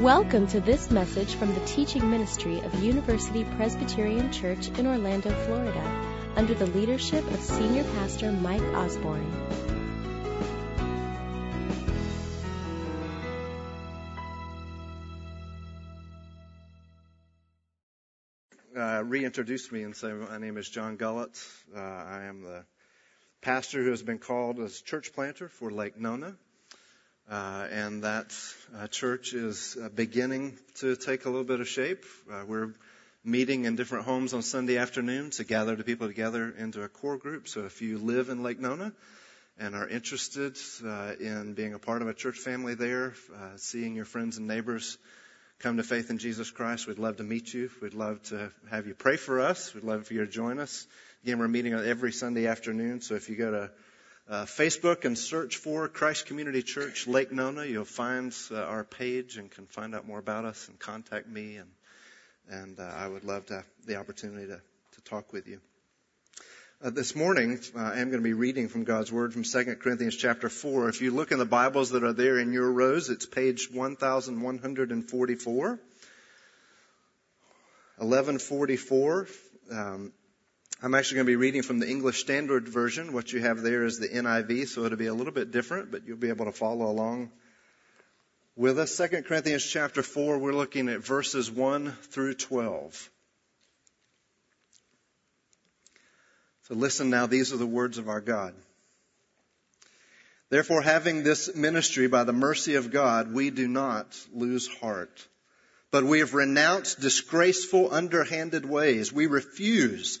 Welcome to this message from the teaching ministry of University Presbyterian Church in Orlando, Florida, under the leadership of Senior Pastor Mike Osborne. Uh, reintroduce me and say, My name is John Gullett. Uh, I am the pastor who has been called as church planter for Lake Nona. Uh, and that uh, church is uh, beginning to take a little bit of shape. Uh, we're meeting in different homes on Sunday afternoon to gather the people together into a core group. So if you live in Lake Nona and are interested uh, in being a part of a church family there, uh, seeing your friends and neighbors come to faith in Jesus Christ, we'd love to meet you. We'd love to have you pray for us. We'd love for you to join us. Again, we're meeting every Sunday afternoon. So if you go to uh, Facebook and search for Christ Community Church Lake Nona. You'll find uh, our page and can find out more about us and contact me. And and uh, I would love to have the opportunity to to talk with you. Uh, this morning, uh, I am going to be reading from God's Word from 2 Corinthians chapter 4. If you look in the Bibles that are there in your rows, it's page 1144. 1144. Um, I'm actually going to be reading from the English Standard Version. What you have there is the NIV, so it'll be a little bit different, but you'll be able to follow along with us. 2 Corinthians chapter 4, we're looking at verses 1 through 12. So listen now, these are the words of our God. Therefore, having this ministry by the mercy of God, we do not lose heart. But we have renounced disgraceful, underhanded ways. We refuse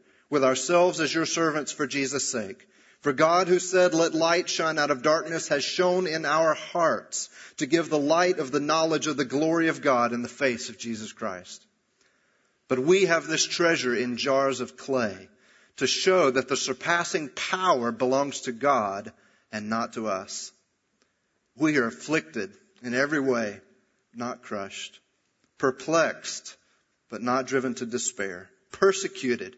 with ourselves as your servants for Jesus' sake. For God who said, let light shine out of darkness has shone in our hearts to give the light of the knowledge of the glory of God in the face of Jesus Christ. But we have this treasure in jars of clay to show that the surpassing power belongs to God and not to us. We are afflicted in every way, not crushed, perplexed, but not driven to despair, persecuted,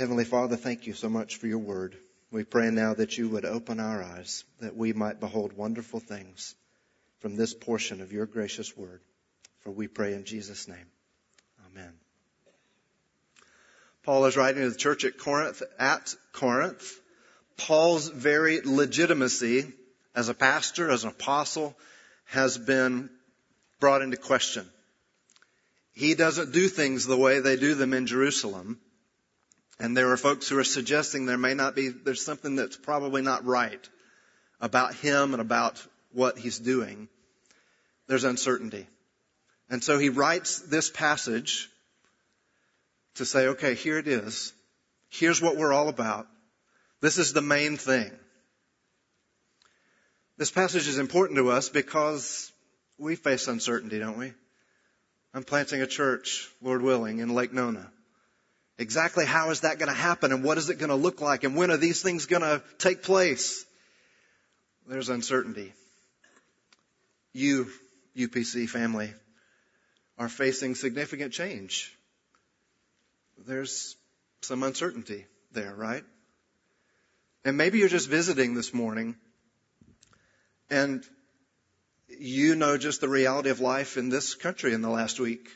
Heavenly Father, thank you so much for your word. We pray now that you would open our eyes, that we might behold wonderful things from this portion of your gracious word. For we pray in Jesus' name. Amen. Paul is writing to the church at Corinth, at Corinth. Paul's very legitimacy as a pastor, as an apostle, has been brought into question. He doesn't do things the way they do them in Jerusalem. And there are folks who are suggesting there may not be, there's something that's probably not right about him and about what he's doing. There's uncertainty. And so he writes this passage to say, okay, here it is. Here's what we're all about. This is the main thing. This passage is important to us because we face uncertainty, don't we? I'm planting a church, Lord willing, in Lake Nona. Exactly how is that going to happen and what is it going to look like and when are these things going to take place? There's uncertainty. You, UPC family, are facing significant change. There's some uncertainty there, right? And maybe you're just visiting this morning and you know just the reality of life in this country in the last week.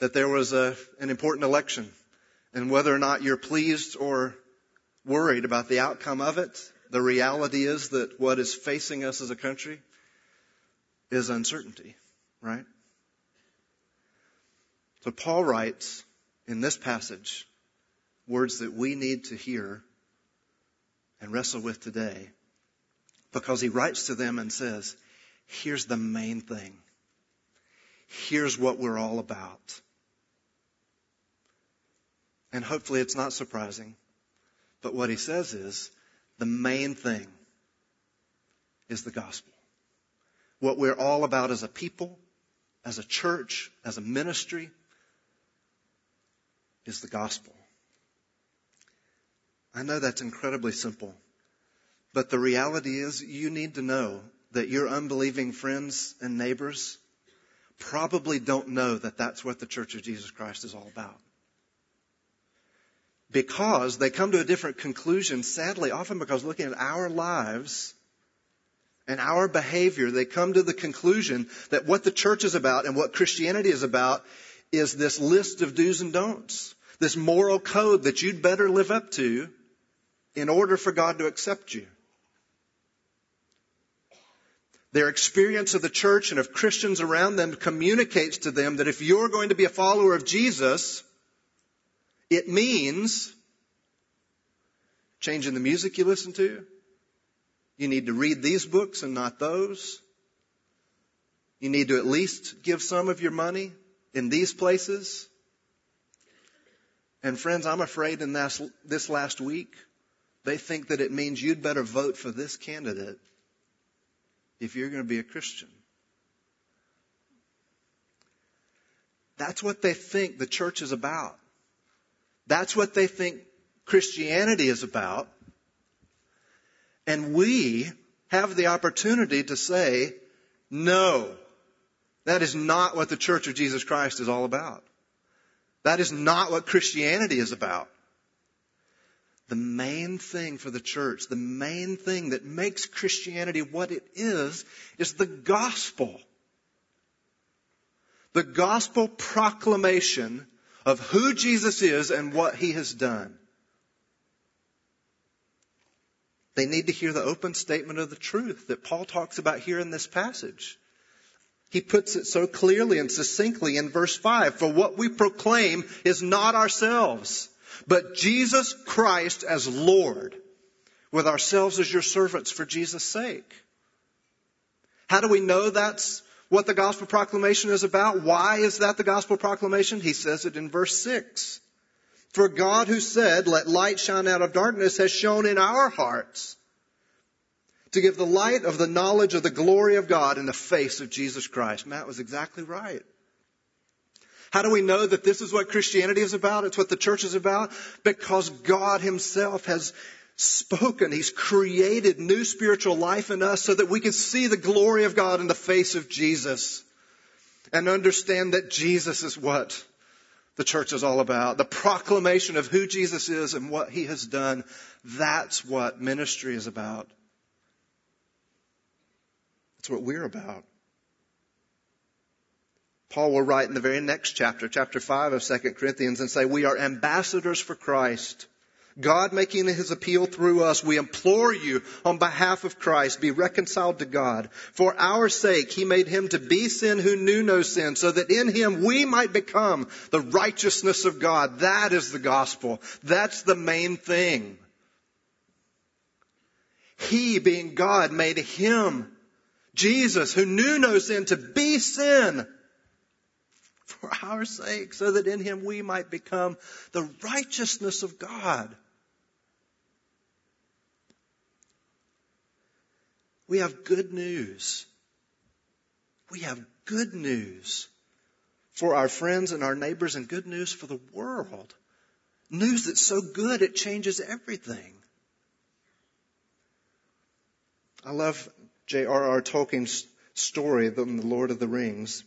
That there was a, an important election and whether or not you're pleased or worried about the outcome of it, the reality is that what is facing us as a country is uncertainty, right? So Paul writes in this passage words that we need to hear and wrestle with today because he writes to them and says, here's the main thing. Here's what we're all about. And hopefully it's not surprising, but what he says is the main thing is the gospel. What we're all about as a people, as a church, as a ministry, is the gospel. I know that's incredibly simple, but the reality is you need to know that your unbelieving friends and neighbors probably don't know that that's what the Church of Jesus Christ is all about. Because they come to a different conclusion, sadly, often because looking at our lives, and our behavior, they come to the conclusion that what the church is about and what Christianity is about is this list of do's and don'ts, this moral code that you'd better live up to in order for God to accept you. Their experience of the church and of Christians around them communicates to them that if you're going to be a follower of Jesus, it means changing the music you listen to, you need to read these books and not those. You need to at least give some of your money in these places. And friends, I'm afraid in this, this last week, they think that it means you'd better vote for this candidate if you're going to be a Christian. That's what they think the church is about. That's what they think Christianity is about. And we have the opportunity to say, no, that is not what the Church of Jesus Christ is all about. That is not what Christianity is about. The main thing for the church, the main thing that makes Christianity what it is, is the gospel. The gospel proclamation of who Jesus is and what he has done. They need to hear the open statement of the truth that Paul talks about here in this passage. He puts it so clearly and succinctly in verse 5 For what we proclaim is not ourselves, but Jesus Christ as Lord, with ourselves as your servants for Jesus' sake. How do we know that's what the gospel proclamation is about? Why is that the gospel proclamation? He says it in verse 6. For God who said, let light shine out of darkness has shone in our hearts to give the light of the knowledge of the glory of God in the face of Jesus Christ. Matt was exactly right. How do we know that this is what Christianity is about? It's what the church is about? Because God himself has spoken. He's created new spiritual life in us so that we can see the glory of God in the face of Jesus and understand that Jesus is what the church is all about. The proclamation of who Jesus is and what he has done. That's what ministry is about. That's what we're about. Paul will write in the very next chapter, chapter 5 of 2 Corinthians, and say, We are ambassadors for Christ. God making his appeal through us, we implore you on behalf of Christ, be reconciled to God. For our sake, he made him to be sin who knew no sin, so that in him we might become the righteousness of God. That is the gospel. That's the main thing. He, being God, made him, Jesus, who knew no sin, to be sin for our sake, so that in him we might become the righteousness of God. We have good news. We have good news for our friends and our neighbors and good news for the world. News that's so good it changes everything. I love J.R.R. Tolkien's story the Lord of the Rings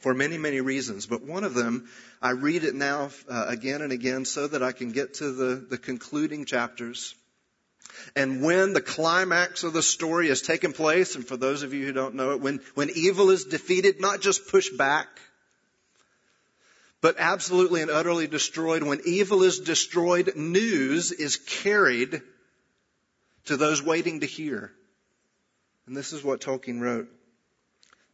for many, many reasons. But one of them, I read it now uh, again and again so that I can get to the, the concluding chapters. And when the climax of the story has taken place, and for those of you who don't know it, when, when evil is defeated, not just pushed back, but absolutely and utterly destroyed, when evil is destroyed, news is carried to those waiting to hear. And this is what Tolkien wrote.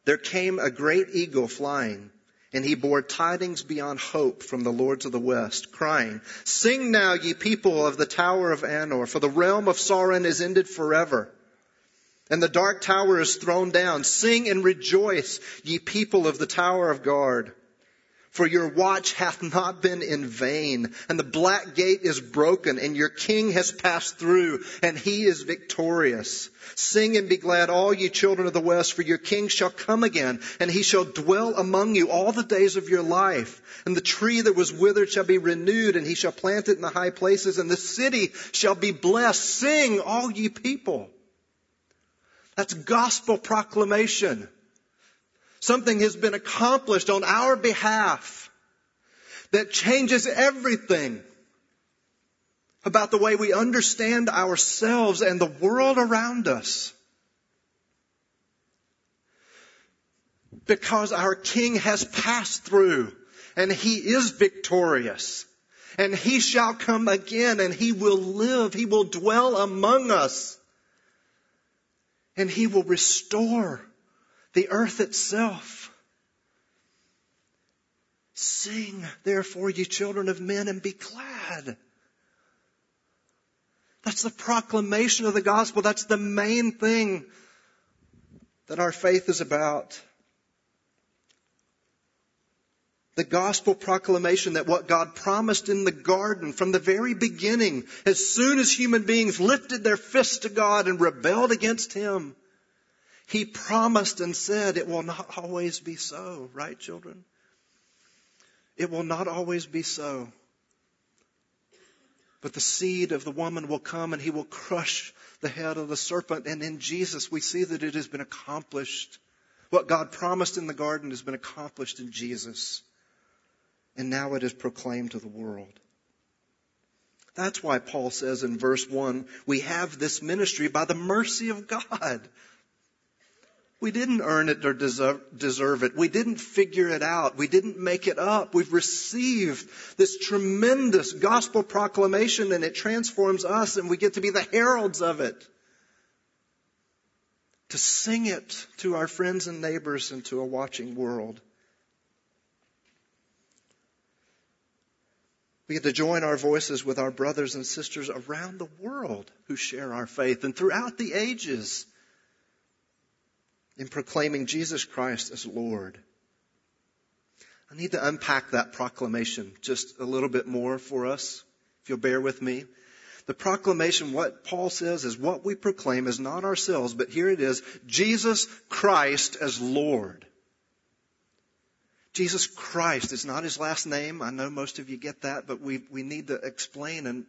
There came a great eagle flying, And he bore tidings beyond hope from the lords of the west, crying, Sing now, ye people of the tower of Anor, for the realm of Sauron is ended forever. And the dark tower is thrown down. Sing and rejoice, ye people of the tower of guard. For your watch hath not been in vain, and the black gate is broken, and your king has passed through, and he is victorious. Sing and be glad, all ye children of the west, for your king shall come again, and he shall dwell among you all the days of your life. And the tree that was withered shall be renewed, and he shall plant it in the high places, and the city shall be blessed. Sing, all ye people. That's gospel proclamation. Something has been accomplished on our behalf that changes everything about the way we understand ourselves and the world around us. Because our King has passed through and He is victorious and He shall come again and He will live. He will dwell among us and He will restore the earth itself. Sing, therefore, ye children of men, and be glad. That's the proclamation of the gospel. That's the main thing that our faith is about. The gospel proclamation that what God promised in the garden from the very beginning, as soon as human beings lifted their fists to God and rebelled against Him, he promised and said it will not always be so, right, children? It will not always be so. But the seed of the woman will come and he will crush the head of the serpent. And in Jesus, we see that it has been accomplished. What God promised in the garden has been accomplished in Jesus. And now it is proclaimed to the world. That's why Paul says in verse 1, we have this ministry by the mercy of God. We didn't earn it or deserve it. We didn't figure it out. We didn't make it up. We've received this tremendous gospel proclamation and it transforms us and we get to be the heralds of it. To sing it to our friends and neighbors and to a watching world. We get to join our voices with our brothers and sisters around the world who share our faith and throughout the ages in proclaiming Jesus Christ as Lord. I need to unpack that proclamation just a little bit more for us, if you'll bear with me. The proclamation, what Paul says is what we proclaim is not ourselves, but here it is, Jesus Christ as Lord. Jesus Christ is not his last name. I know most of you get that, but we, we need to explain and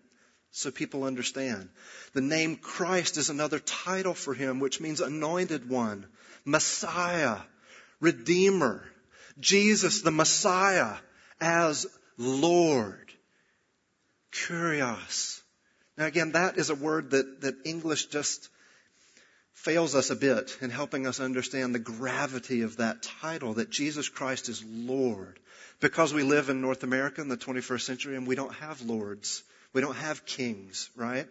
so people understand. The name Christ is another title for him, which means anointed one, Messiah, Redeemer, Jesus the Messiah as Lord. Kurios. Now again, that is a word that, that English just fails us a bit in helping us understand the gravity of that title, that Jesus Christ is Lord. Because we live in North America in the 21st century and we don't have lords. We don't have kings, right?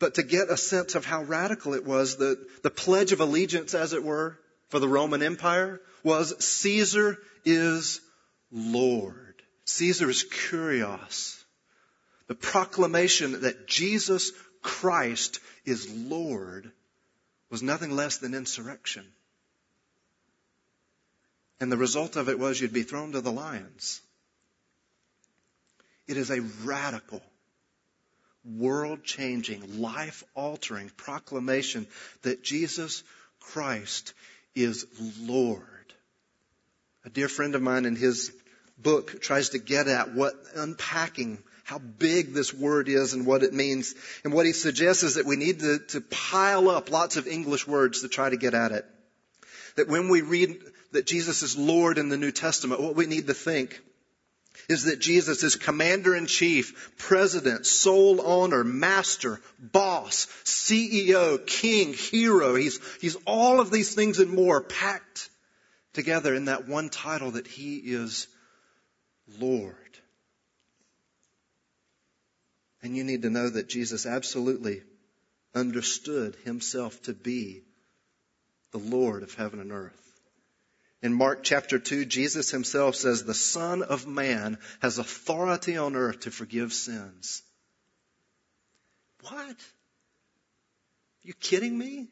But to get a sense of how radical it was, the, the pledge of allegiance, as it were, for the Roman Empire was Caesar is Lord. Caesar is kurios. The proclamation that Jesus Christ is Lord was nothing less than insurrection. And the result of it was you'd be thrown to the lions. It is a radical world changing, life altering proclamation that Jesus Christ is Lord. A dear friend of mine in his book tries to get at what unpacking how big this word is and what it means. And what he suggests is that we need to, to pile up lots of English words to try to get at it. That when we read that Jesus is Lord in the New Testament, what we need to think is that Jesus is commander in chief, president, sole owner, master, boss, CEO, king, hero. He's, he's all of these things and more packed together in that one title that he is Lord. And you need to know that Jesus absolutely understood himself to be the Lord of heaven and earth. In Mark chapter 2, Jesus himself says the Son of Man has authority on earth to forgive sins. What? You kidding me?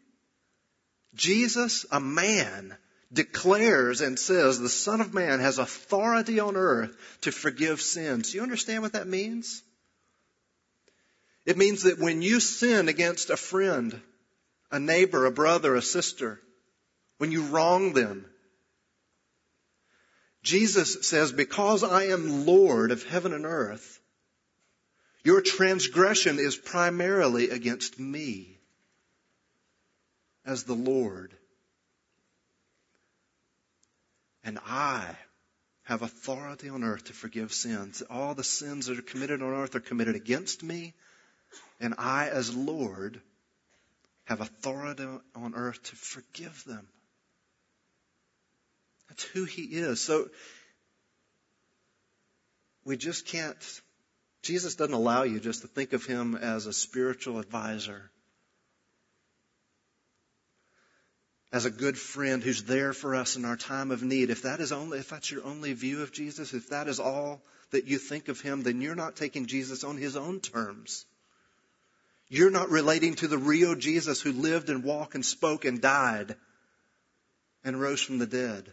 Jesus, a man, declares and says the Son of Man has authority on earth to forgive sins. Do you understand what that means? It means that when you sin against a friend, a neighbor, a brother, a sister, when you wrong them, Jesus says, because I am Lord of heaven and earth, your transgression is primarily against me as the Lord. And I have authority on earth to forgive sins. All the sins that are committed on earth are committed against me, and I, as Lord, have authority on earth to forgive them. That's who He is. So, we just can't, Jesus doesn't allow you just to think of Him as a spiritual advisor as a good friend who's there for us in our time of need, if that is only, if that's your only view of Jesus, if that is all that you think of him, then you're not taking Jesus on his own terms. You're not relating to the real Jesus who lived and walked and spoke and died and rose from the dead.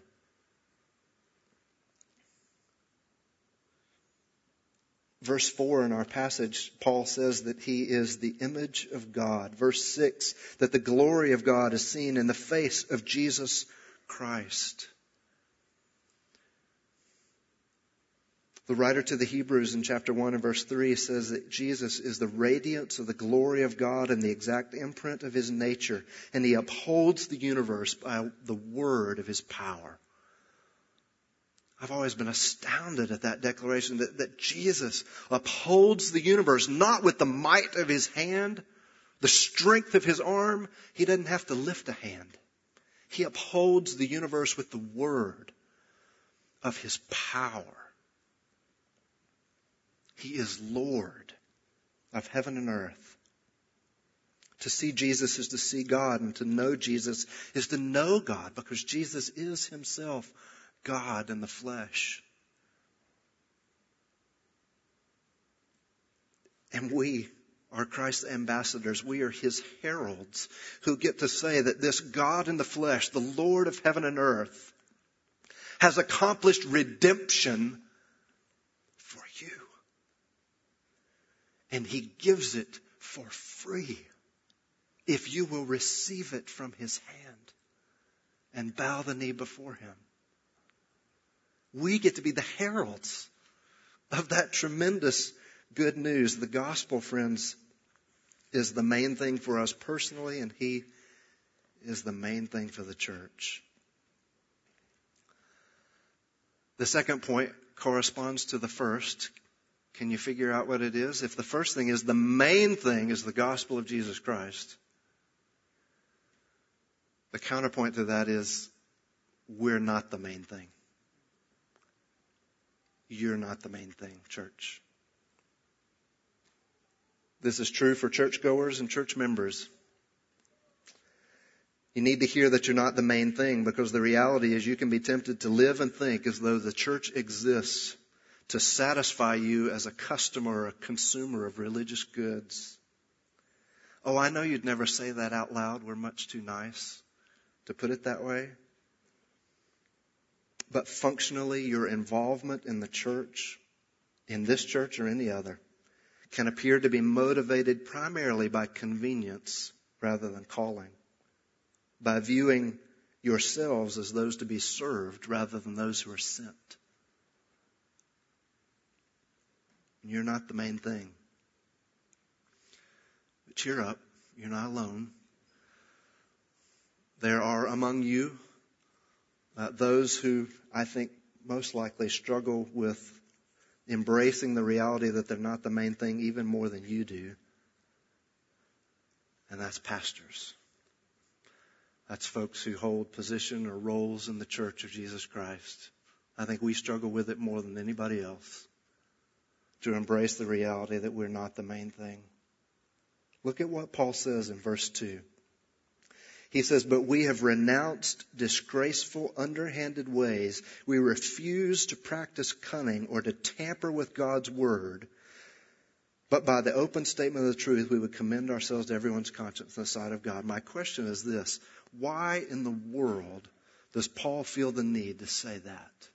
Verse 4 in our passage, Paul says that he is the image of God. Verse 6, that the glory of God is seen in the face of Jesus Christ. The writer to the Hebrews in chapter 1 and verse 3 says that Jesus is the radiance of the glory of God and the exact imprint of his nature, and he upholds the universe by the word of his power. I've always been astounded at that declaration that, that Jesus upholds the universe not with the might of his hand, the strength of his arm. He doesn't have to lift a hand. He upholds the universe with the word of his power. He is Lord of heaven and earth. To see Jesus is to see God, and to know Jesus is to know God because Jesus is himself God in the flesh. And we are Christ's ambassadors. We are his heralds who get to say that this God in the flesh, the Lord of heaven and earth, has accomplished redemption for you. And he gives it for free if you will receive it from his hand and bow the knee before him. We get to be the heralds of that tremendous good news. The gospel, friends, is the main thing for us personally, and He is the main thing for the church. The second point corresponds to the first. Can you figure out what it is? If the first thing is the main thing is the gospel of Jesus Christ, the counterpoint to that is we're not the main thing. You're not the main thing, church. This is true for churchgoers and church members. You need to hear that you're not the main thing because the reality is you can be tempted to live and think as though the church exists to satisfy you as a customer or a consumer of religious goods. Oh, I know you'd never say that out loud. We're much too nice to put it that way but functionally your involvement in the church, in this church or any other, can appear to be motivated primarily by convenience rather than calling, by viewing yourselves as those to be served rather than those who are sent. You're not the main thing. But cheer up. You're not alone. There are among you uh, those who I think most likely struggle with embracing the reality that they're not the main thing even more than you do. And that's pastors. That's folks who hold position or roles in the church of Jesus Christ. I think we struggle with it more than anybody else to embrace the reality that we're not the main thing. Look at what Paul says in verse 2. He says, But we have renounced disgraceful, underhanded ways. We refuse to practice cunning or to tamper with God's word. But by the open statement of the truth, we would commend ourselves to everyone's conscience in the sight of God. My question is this why in the world does Paul feel the need to say that?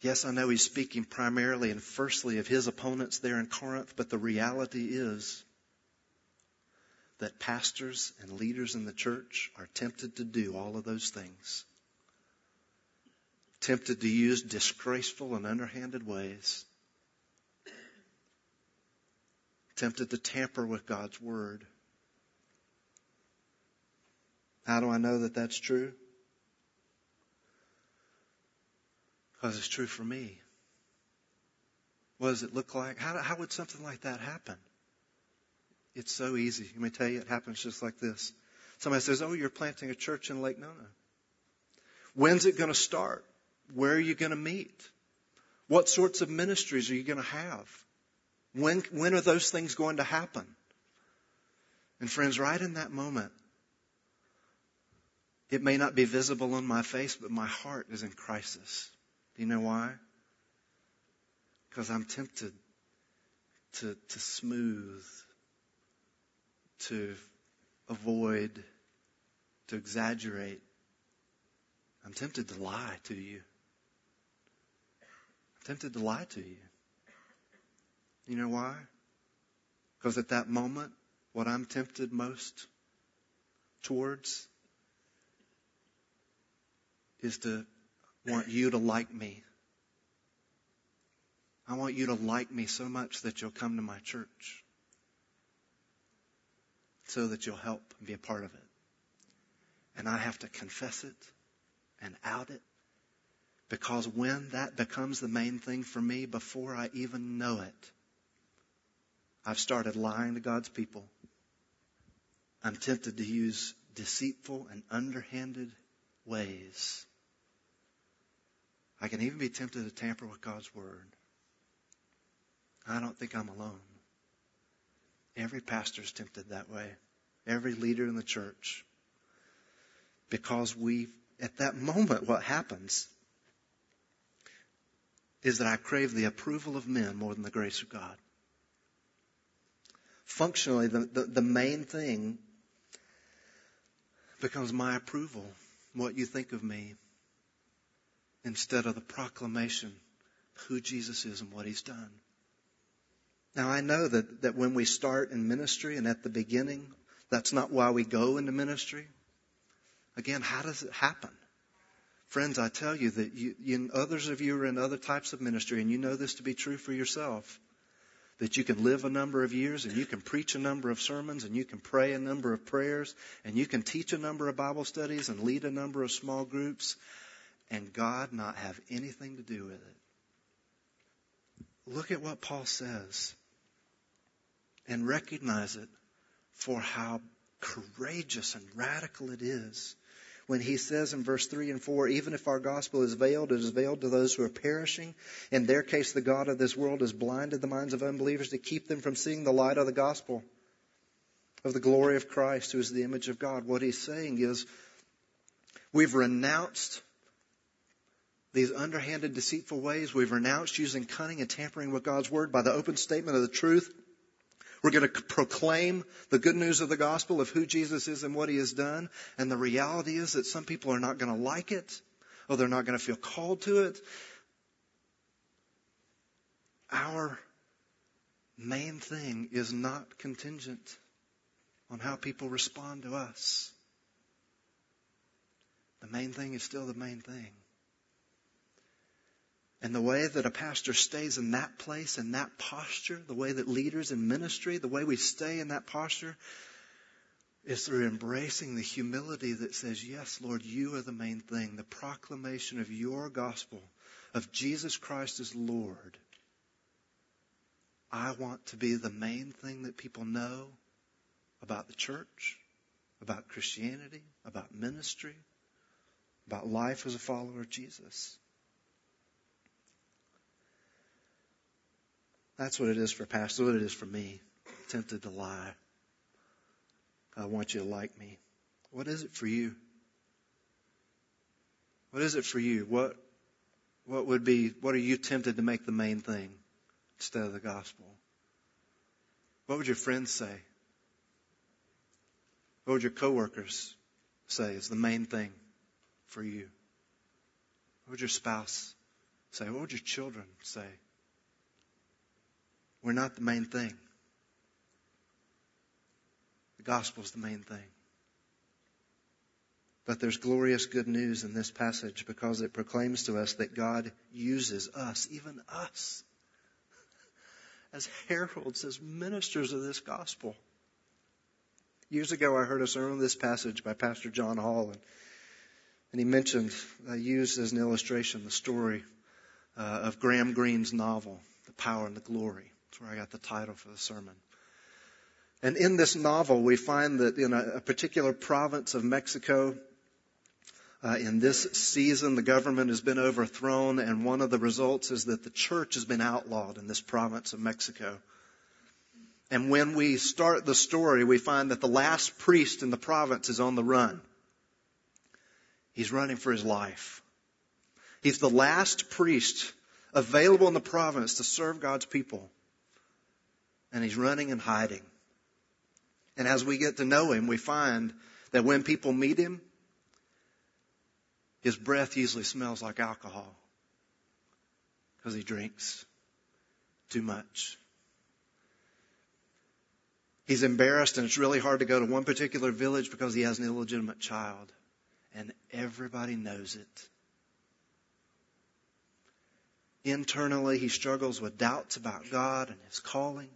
Yes, I know he's speaking primarily and firstly of his opponents there in Corinth, but the reality is that pastors and leaders in the church are tempted to do all of those things. Tempted to use disgraceful and underhanded ways. Tempted to tamper with God's word. How do I know that that's true? Because it's true for me. What does it look like? How, how would something like that happen? It's so easy. Let me tell you, it happens just like this. Somebody says, Oh, you're planting a church in Lake Nona. When's it going to start? Where are you going to meet? What sorts of ministries are you going to have? When, when are those things going to happen? And friends, right in that moment, it may not be visible on my face, but my heart is in crisis. Do you know why? Because I'm tempted to, to smooth, to avoid, to exaggerate. I'm tempted to lie to you. I'm tempted to lie to you. You know why? Because at that moment, what I'm tempted most towards is to want you to like me. I want you to like me so much that you'll come to my church. So that you'll help and be a part of it. And I have to confess it and out it. Because when that becomes the main thing for me, before I even know it, I've started lying to God's people. I'm tempted to use deceitful and underhanded ways I can even be tempted to tamper with God's Word. I don't think I'm alone. Every pastor is tempted that way. Every leader in the church. Because we, at that moment, what happens is that I crave the approval of men more than the grace of God. Functionally, the, the, the main thing becomes my approval, what you think of me, instead of the proclamation of who Jesus is and what he's done. Now I know that, that when we start in ministry and at the beginning, that's not why we go into ministry. Again, how does it happen? Friends, I tell you that you, you, others of you are in other types of ministry, and you know this to be true for yourself. That you can live a number of years, and you can preach a number of sermons, and you can pray a number of prayers, and you can teach a number of Bible studies, and lead a number of small groups, and God not have anything to do with it. Look at what Paul says and recognize it for how courageous and radical it is when he says in verse 3 and 4, even if our gospel is veiled, it is veiled to those who are perishing. In their case, the God of this world has blinded the minds of unbelievers to keep them from seeing the light of the gospel of the glory of Christ, who is the image of God. What he's saying is, we've renounced these underhanded, deceitful ways. We've renounced using cunning and tampering with God's word by the open statement of the truth. We're going to proclaim the good news of the gospel of who Jesus is and what he has done. And the reality is that some people are not going to like it or they're not going to feel called to it. Our main thing is not contingent on how people respond to us. The main thing is still the main thing. And the way that a pastor stays in that place, in that posture, the way that leaders in ministry, the way we stay in that posture, is through embracing the humility that says, Yes, Lord, you are the main thing. The proclamation of your gospel, of Jesus Christ as Lord. I want to be the main thing that people know about the church, about Christianity, about ministry, about life as a follower of Jesus. That's what it is for Pastor, what it is for me. Tempted to lie. I want you to like me. What is it for you? What is it for you? What what would be what are you tempted to make the main thing instead of the gospel? What would your friends say? What would your coworkers say is the main thing for you? What would your spouse say? What would your children say? We're not the main thing. The gospel is the main thing. But there's glorious good news in this passage because it proclaims to us that God uses us, even us, as heralds, as ministers of this gospel. Years ago, I heard a sermon on this passage by Pastor John Hall, and, and he mentioned, I used as an illustration the story uh, of Graham Greene's novel, The Power and the Glory. That's where I got the title for the sermon. And in this novel, we find that in a, a particular province of Mexico, uh, in this season, the government has been overthrown, and one of the results is that the church has been outlawed in this province of Mexico. And when we start the story, we find that the last priest in the province is on the run. He's running for his life. He's the last priest available in the province to serve God's people. And he's running and hiding. And as we get to know him, we find that when people meet him, his breath usually smells like alcohol because he drinks too much. He's embarrassed and it's really hard to go to one particular village because he has an illegitimate child. And everybody knows it. Internally, he struggles with doubts about God and his calling.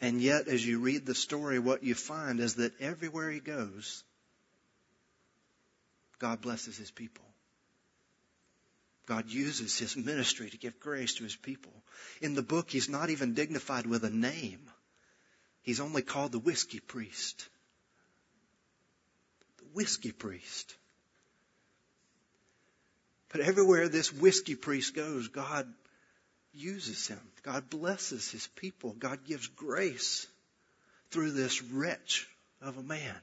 And yet, as you read the story, what you find is that everywhere he goes, God blesses his people. God uses his ministry to give grace to his people. In the book, he's not even dignified with a name. He's only called the whiskey priest. The whiskey priest. But everywhere this whiskey priest goes, God uses him. God blesses his people. God gives grace through this wretch of a man.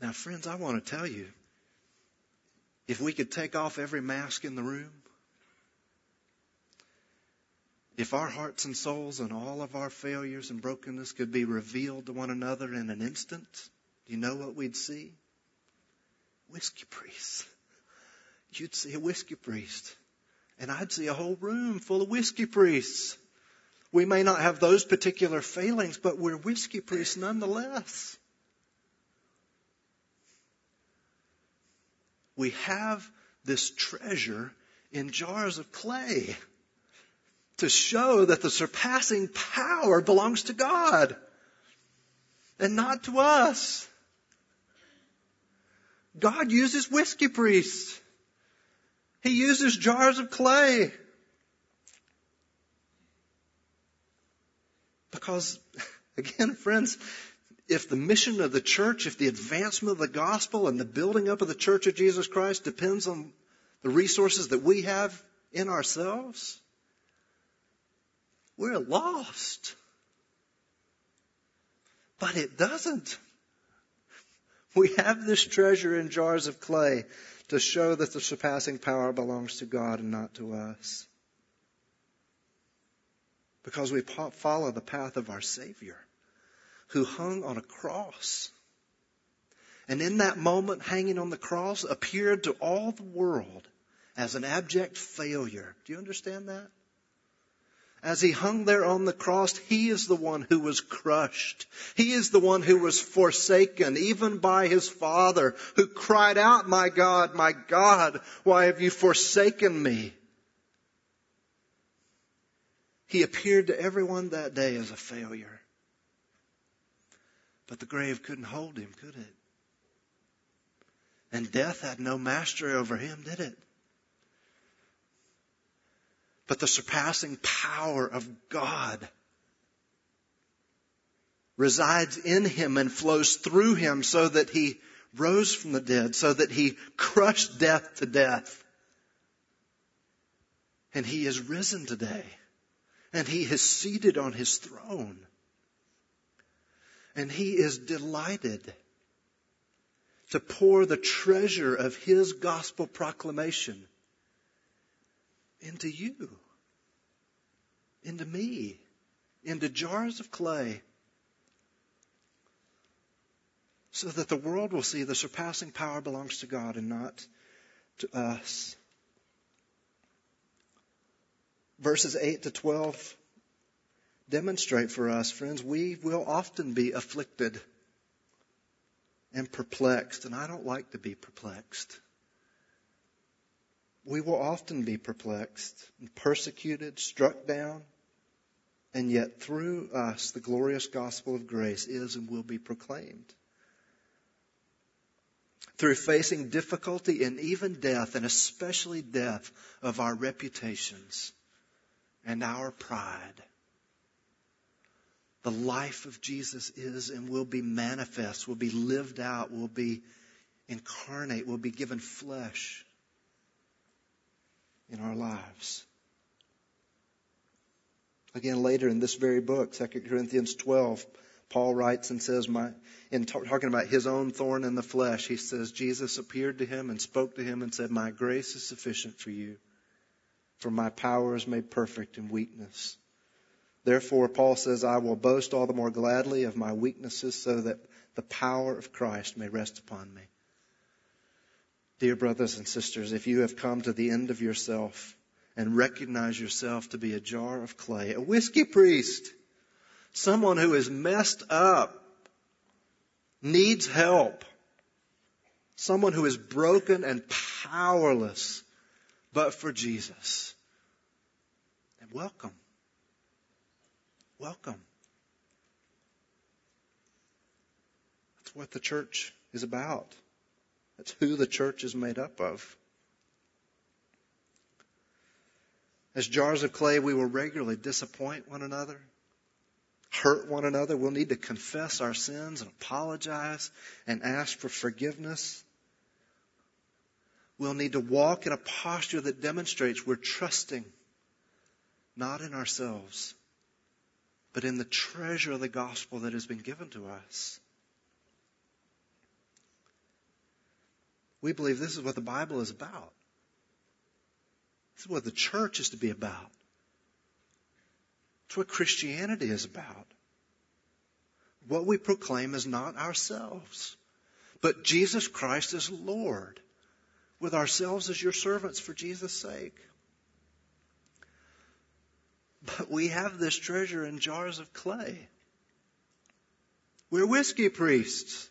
Now, friends, I want to tell you if we could take off every mask in the room, if our hearts and souls and all of our failures and brokenness could be revealed to one another in an instant, do you know what we'd see? Whiskey priests. You'd see a whiskey priest. And I'd see a whole room full of whiskey priests. We may not have those particular failings, but we're whiskey priests nonetheless. we have this treasure in jars of clay to show that the surpassing power belongs to God and not to us. God uses whiskey priests. He uses jars of clay. Because, again, friends, if the mission of the church, if the advancement of the gospel and the building up of the church of Jesus Christ depends on the resources that we have in ourselves, we're lost. But it doesn't. We have this treasure in jars of clay to show that the surpassing power belongs to God and not to us. Because we follow the path of our Savior who hung on a cross. And in that moment, hanging on the cross, appeared to all the world as an abject failure. Do you understand that? As he hung there on the cross, he is the one who was crushed. He is the one who was forsaken, even by his father, who cried out, My God, my God, why have you forsaken me? He appeared to everyone that day as a failure. But the grave couldn't hold him, could it? And death had no mastery over him, did it? But the surpassing power of God resides in him and flows through him so that he rose from the dead, so that he crushed death to death. And he is risen today. And he is seated on his throne. And he is delighted to pour the treasure of his gospel proclamation into you, into me, into jars of clay, so that the world will see the surpassing power belongs to God and not to us. Verses 8 to 12 demonstrate for us, friends, we will often be afflicted and perplexed, and I don't like to be perplexed. We will often be perplexed persecuted, struck down, and yet through us the glorious gospel of grace is and will be proclaimed. Through facing difficulty and even death, and especially death of our reputations and our pride the life of Jesus is and will be manifest, will be lived out, will be incarnate, will be given flesh in our lives. Again, later in this very book, 2 Corinthians 12, Paul writes and says, my, in talking about his own thorn in the flesh, he says, Jesus appeared to him and spoke to him and said, My grace is sufficient for you, for my power is made perfect in weakness. Therefore, Paul says, I will boast all the more gladly of my weaknesses so that the power of Christ may rest upon me. Dear brothers and sisters, if you have come to the end of yourself and recognize yourself to be a jar of clay, a whiskey priest, someone who is messed up, needs help, someone who is broken and powerless, but for Jesus, welcome. Welcome. That's what the church is about. That's who the church is made up of. As jars of clay, we will regularly disappoint one another, hurt one another. We'll need to confess our sins and apologize and ask for forgiveness. We'll need to walk in a posture that demonstrates we're trusting not in ourselves, but in the treasure of the gospel that has been given to us. We believe this is what the Bible is about. This is what the church is to be about. It's what Christianity is about. What we proclaim is not ourselves, but Jesus Christ is Lord, with ourselves as your servants for Jesus' sake. But we have this treasure in jars of clay. We're whiskey priests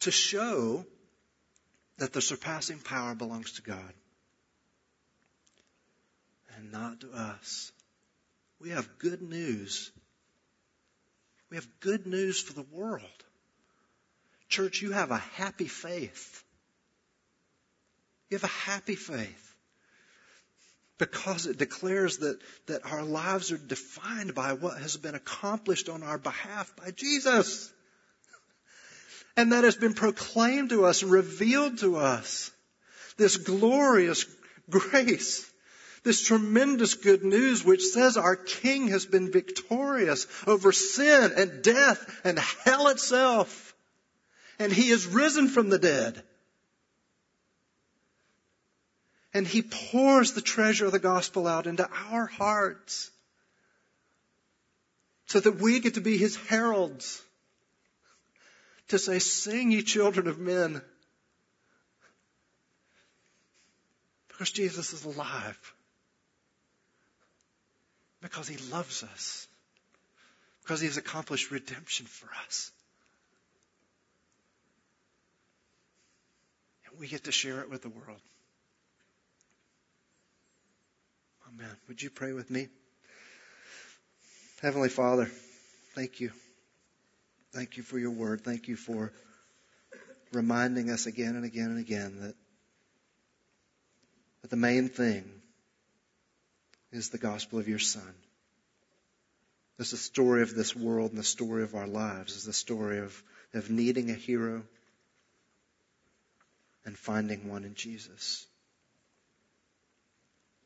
to show that the surpassing power belongs to God and not to us. We have good news. We have good news for the world. Church, you have a happy faith. You have a happy faith because it declares that, that our lives are defined by what has been accomplished on our behalf by Jesus. And that has been proclaimed to us revealed to us. This glorious grace. This tremendous good news which says our King has been victorious over sin and death and hell itself. And He is risen from the dead. And he pours the treasure of the gospel out into our hearts so that we get to be his heralds to say, Sing, ye children of men. Because Jesus is alive. Because he loves us. Because he has accomplished redemption for us. And we get to share it with the world. Amen. Would you pray with me? Heavenly Father, thank you. Thank you for your word. Thank you for reminding us again and again and again that, that the main thing is the gospel of your Son. It's the story of this world and the story of our lives is the story of, of needing a hero and finding one in Jesus.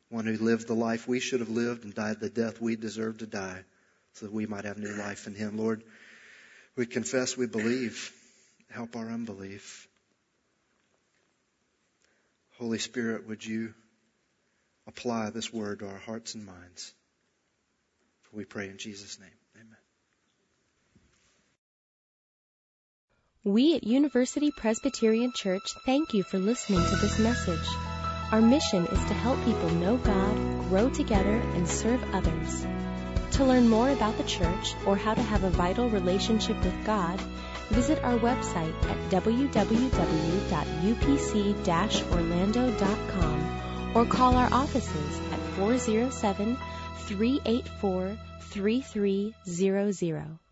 one who lived the life we should have lived and died the death we deserve to die so that we might have new life in him. Lord, we confess we believe. Help our unbelief. Holy Spirit, would you apply this word to our hearts and minds? We pray in Jesus' name. Amen. We at University Presbyterian Church thank you for listening to this message. Our mission is to help people know God, grow together, and serve others. To learn more about the church or how to have a vital relationship with God, visit our website at www.upc-orlando.com or call our offices at 407 384 3300.